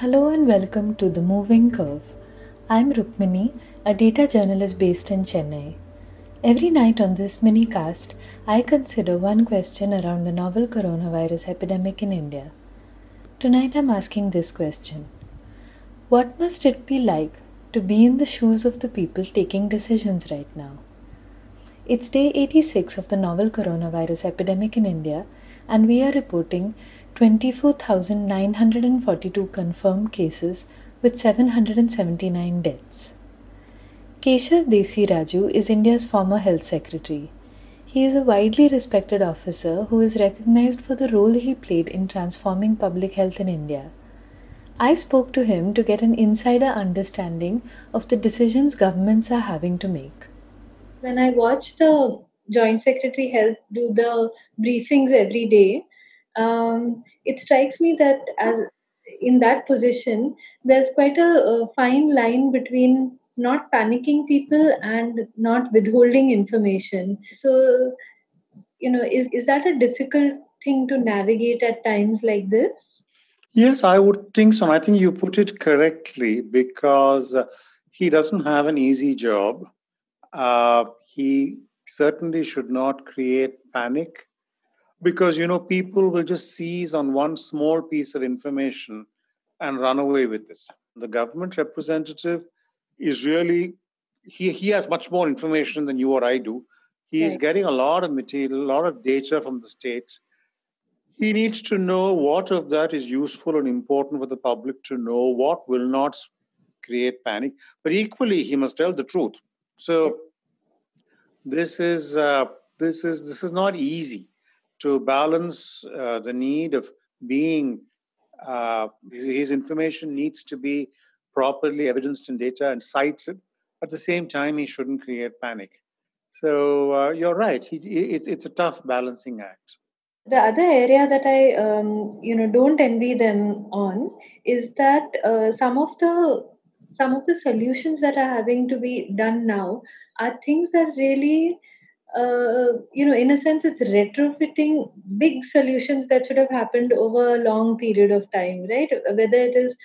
Hello and welcome to The Moving Curve. I'm Rukmini, a data journalist based in Chennai. Every night on this mini cast, I consider one question around the novel coronavirus epidemic in India. Tonight I'm asking this question What must it be like to be in the shoes of the people taking decisions right now? It's day 86 of the novel coronavirus epidemic in India, and we are reporting 24,942 confirmed cases with 779 deaths. Keshav Desiraju is India's former health secretary. He is a widely respected officer who is recognized for the role he played in transforming public health in India. I spoke to him to get an insider understanding of the decisions governments are having to make. When I watch the Joint Secretary Health do the briefings every day, um, it strikes me that as in that position, there's quite a, a fine line between not panicking people and not withholding information. So, you know, is, is that a difficult thing to navigate at times like this? Yes, I would think so. I think you put it correctly because he doesn't have an easy job. Uh, he certainly should not create panic because you know people will just seize on one small piece of information and run away with it the government representative is really he, he has much more information than you or i do. He is getting a lot of material a lot of data from the states. He needs to know what of that is useful and important for the public to know what will not create panic. But equally he must tell the truth. So this is uh, this is this is not easy to balance uh, the need of being uh, his, his, information needs to be properly evidenced in data and cites it. At the same time, he shouldn't create panic. So uh, you're right. He, it's, it's a tough balancing act. The other area that I, um, you know, don't envy them on is that uh, some of the some of the solutions that are having to be done now are things that really uh, you know, in a sense, it's retrofitting big solutions that should have happened over a long period of time, right? Whether it is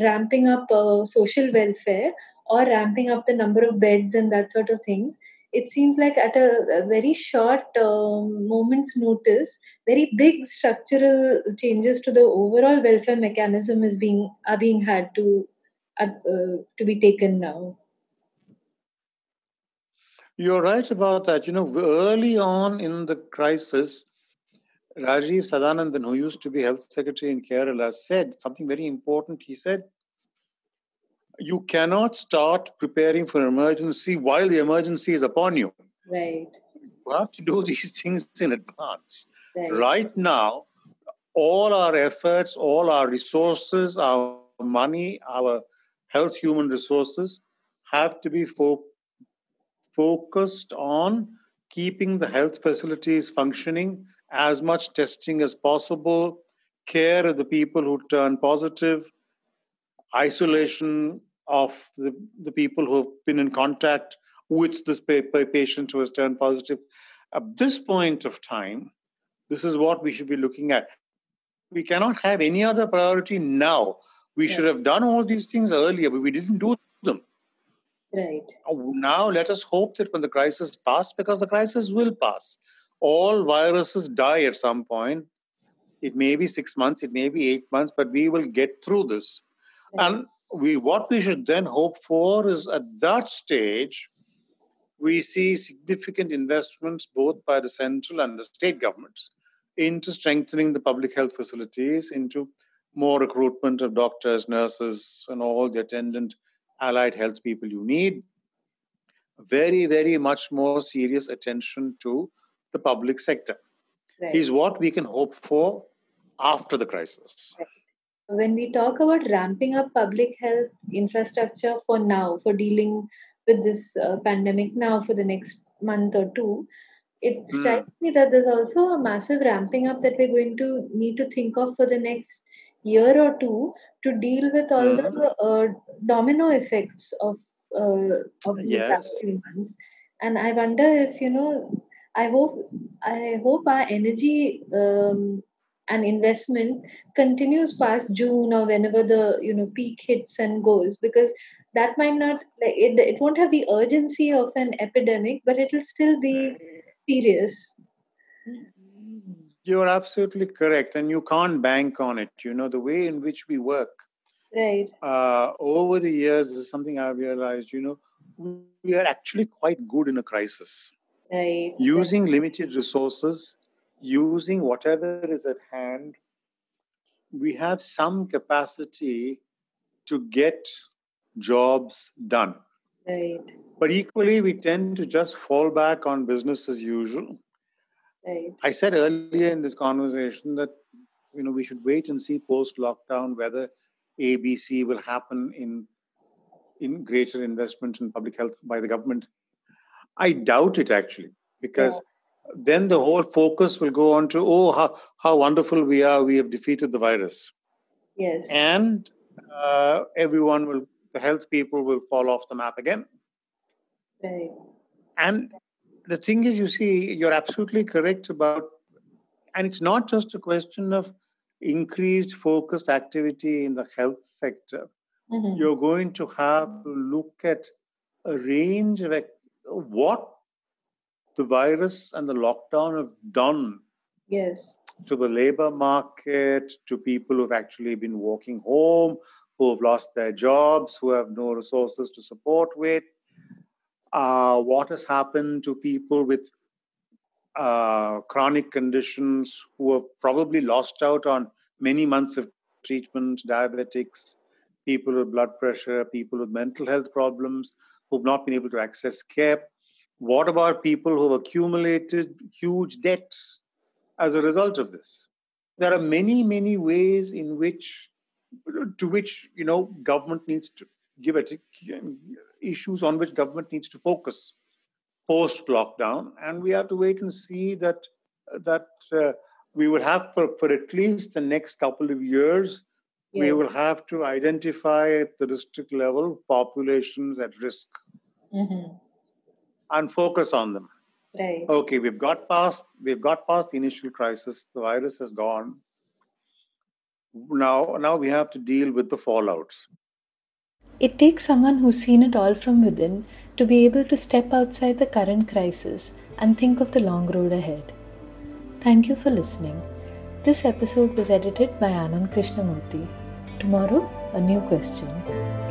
ramping up uh, social welfare or ramping up the number of beds and that sort of things. It seems like at a, a very short um, moment's notice, very big structural changes to the overall welfare mechanism is being are being had to uh, to be taken now. You're right about that. You know, early on in the crisis, Rajiv Sadanandan, who used to be health secretary in Kerala, said something very important. He said, You cannot start preparing for an emergency while the emergency is upon you. Right. You have to do these things in advance. Right, right now, all our efforts, all our resources, our money, our health human resources have to be focused focused on keeping the health facilities functioning, as much testing as possible, care of the people who turn positive, isolation of the, the people who have been in contact with this patient who has turned positive. At this point of time, this is what we should be looking at. We cannot have any other priority now. We yeah. should have done all these things earlier, but we didn't do them. Right. Oh, now let us hope that when the crisis passes, because the crisis will pass, all viruses die at some point. It may be six months, it may be eight months, but we will get through this. Right. And we what we should then hope for is at that stage, we see significant investments both by the central and the state governments into strengthening the public health facilities, into more recruitment of doctors, nurses, and all the attendant allied health people you need very very much more serious attention to the public sector right. is what we can hope for after the crisis right. when we talk about ramping up public health infrastructure for now for dealing with this uh, pandemic now for the next month or two it hmm. strikes me that there's also a massive ramping up that we're going to need to think of for the next year or two to deal with all mm-hmm. the uh, domino effects of uh, of yes. months. And I wonder if you know. I hope I hope our energy um, an investment continues past June or whenever the you know peak hits and goes because that might not like it, it won't have the urgency of an epidemic but it will still be serious you're absolutely correct and you can't bank on it you know the way in which we work right uh, over the years is something i've realized you know we are actually quite good in a crisis right using limited resources using whatever is at hand, we have some capacity to get jobs done. Right. But equally, we tend to just fall back on business as usual. Right. I said earlier in this conversation that you know we should wait and see post lockdown whether ABC will happen in in greater investment in public health by the government. I doubt it actually because yeah. then the whole focus will go on to oh how, how wonderful we are we have defeated the virus. Yes. And uh, everyone will the health people will fall off the map again. Right. And the thing is you see you're absolutely correct about and it's not just a question of increased focused activity in the health sector. Mm-hmm. you're going to have to look at a range of what the virus and the lockdown have done yes. to the labor market to people who've actually been walking home who have lost their jobs who have no resources to support with uh, what has happened to people with uh, chronic conditions who have probably lost out on many months of treatment diabetics people with blood pressure people with mental health problems who've not been able to access care what about people who have accumulated huge debts as a result of this? There are many, many ways in which, to which you know, government needs to give it issues on which government needs to focus post lockdown, and we have to wait and see that that uh, we will have for, for at least the next couple of years. Yeah. We will have to identify at the district level populations at risk. Mm-hmm and focus on them. Right. Okay, we've got past we've got past the initial crisis. The virus has gone. Now, now we have to deal with the fallout. It takes someone who's seen it all from within to be able to step outside the current crisis and think of the long road ahead. Thank you for listening. This episode was edited by Anand Krishnamurthy. Tomorrow, a new question.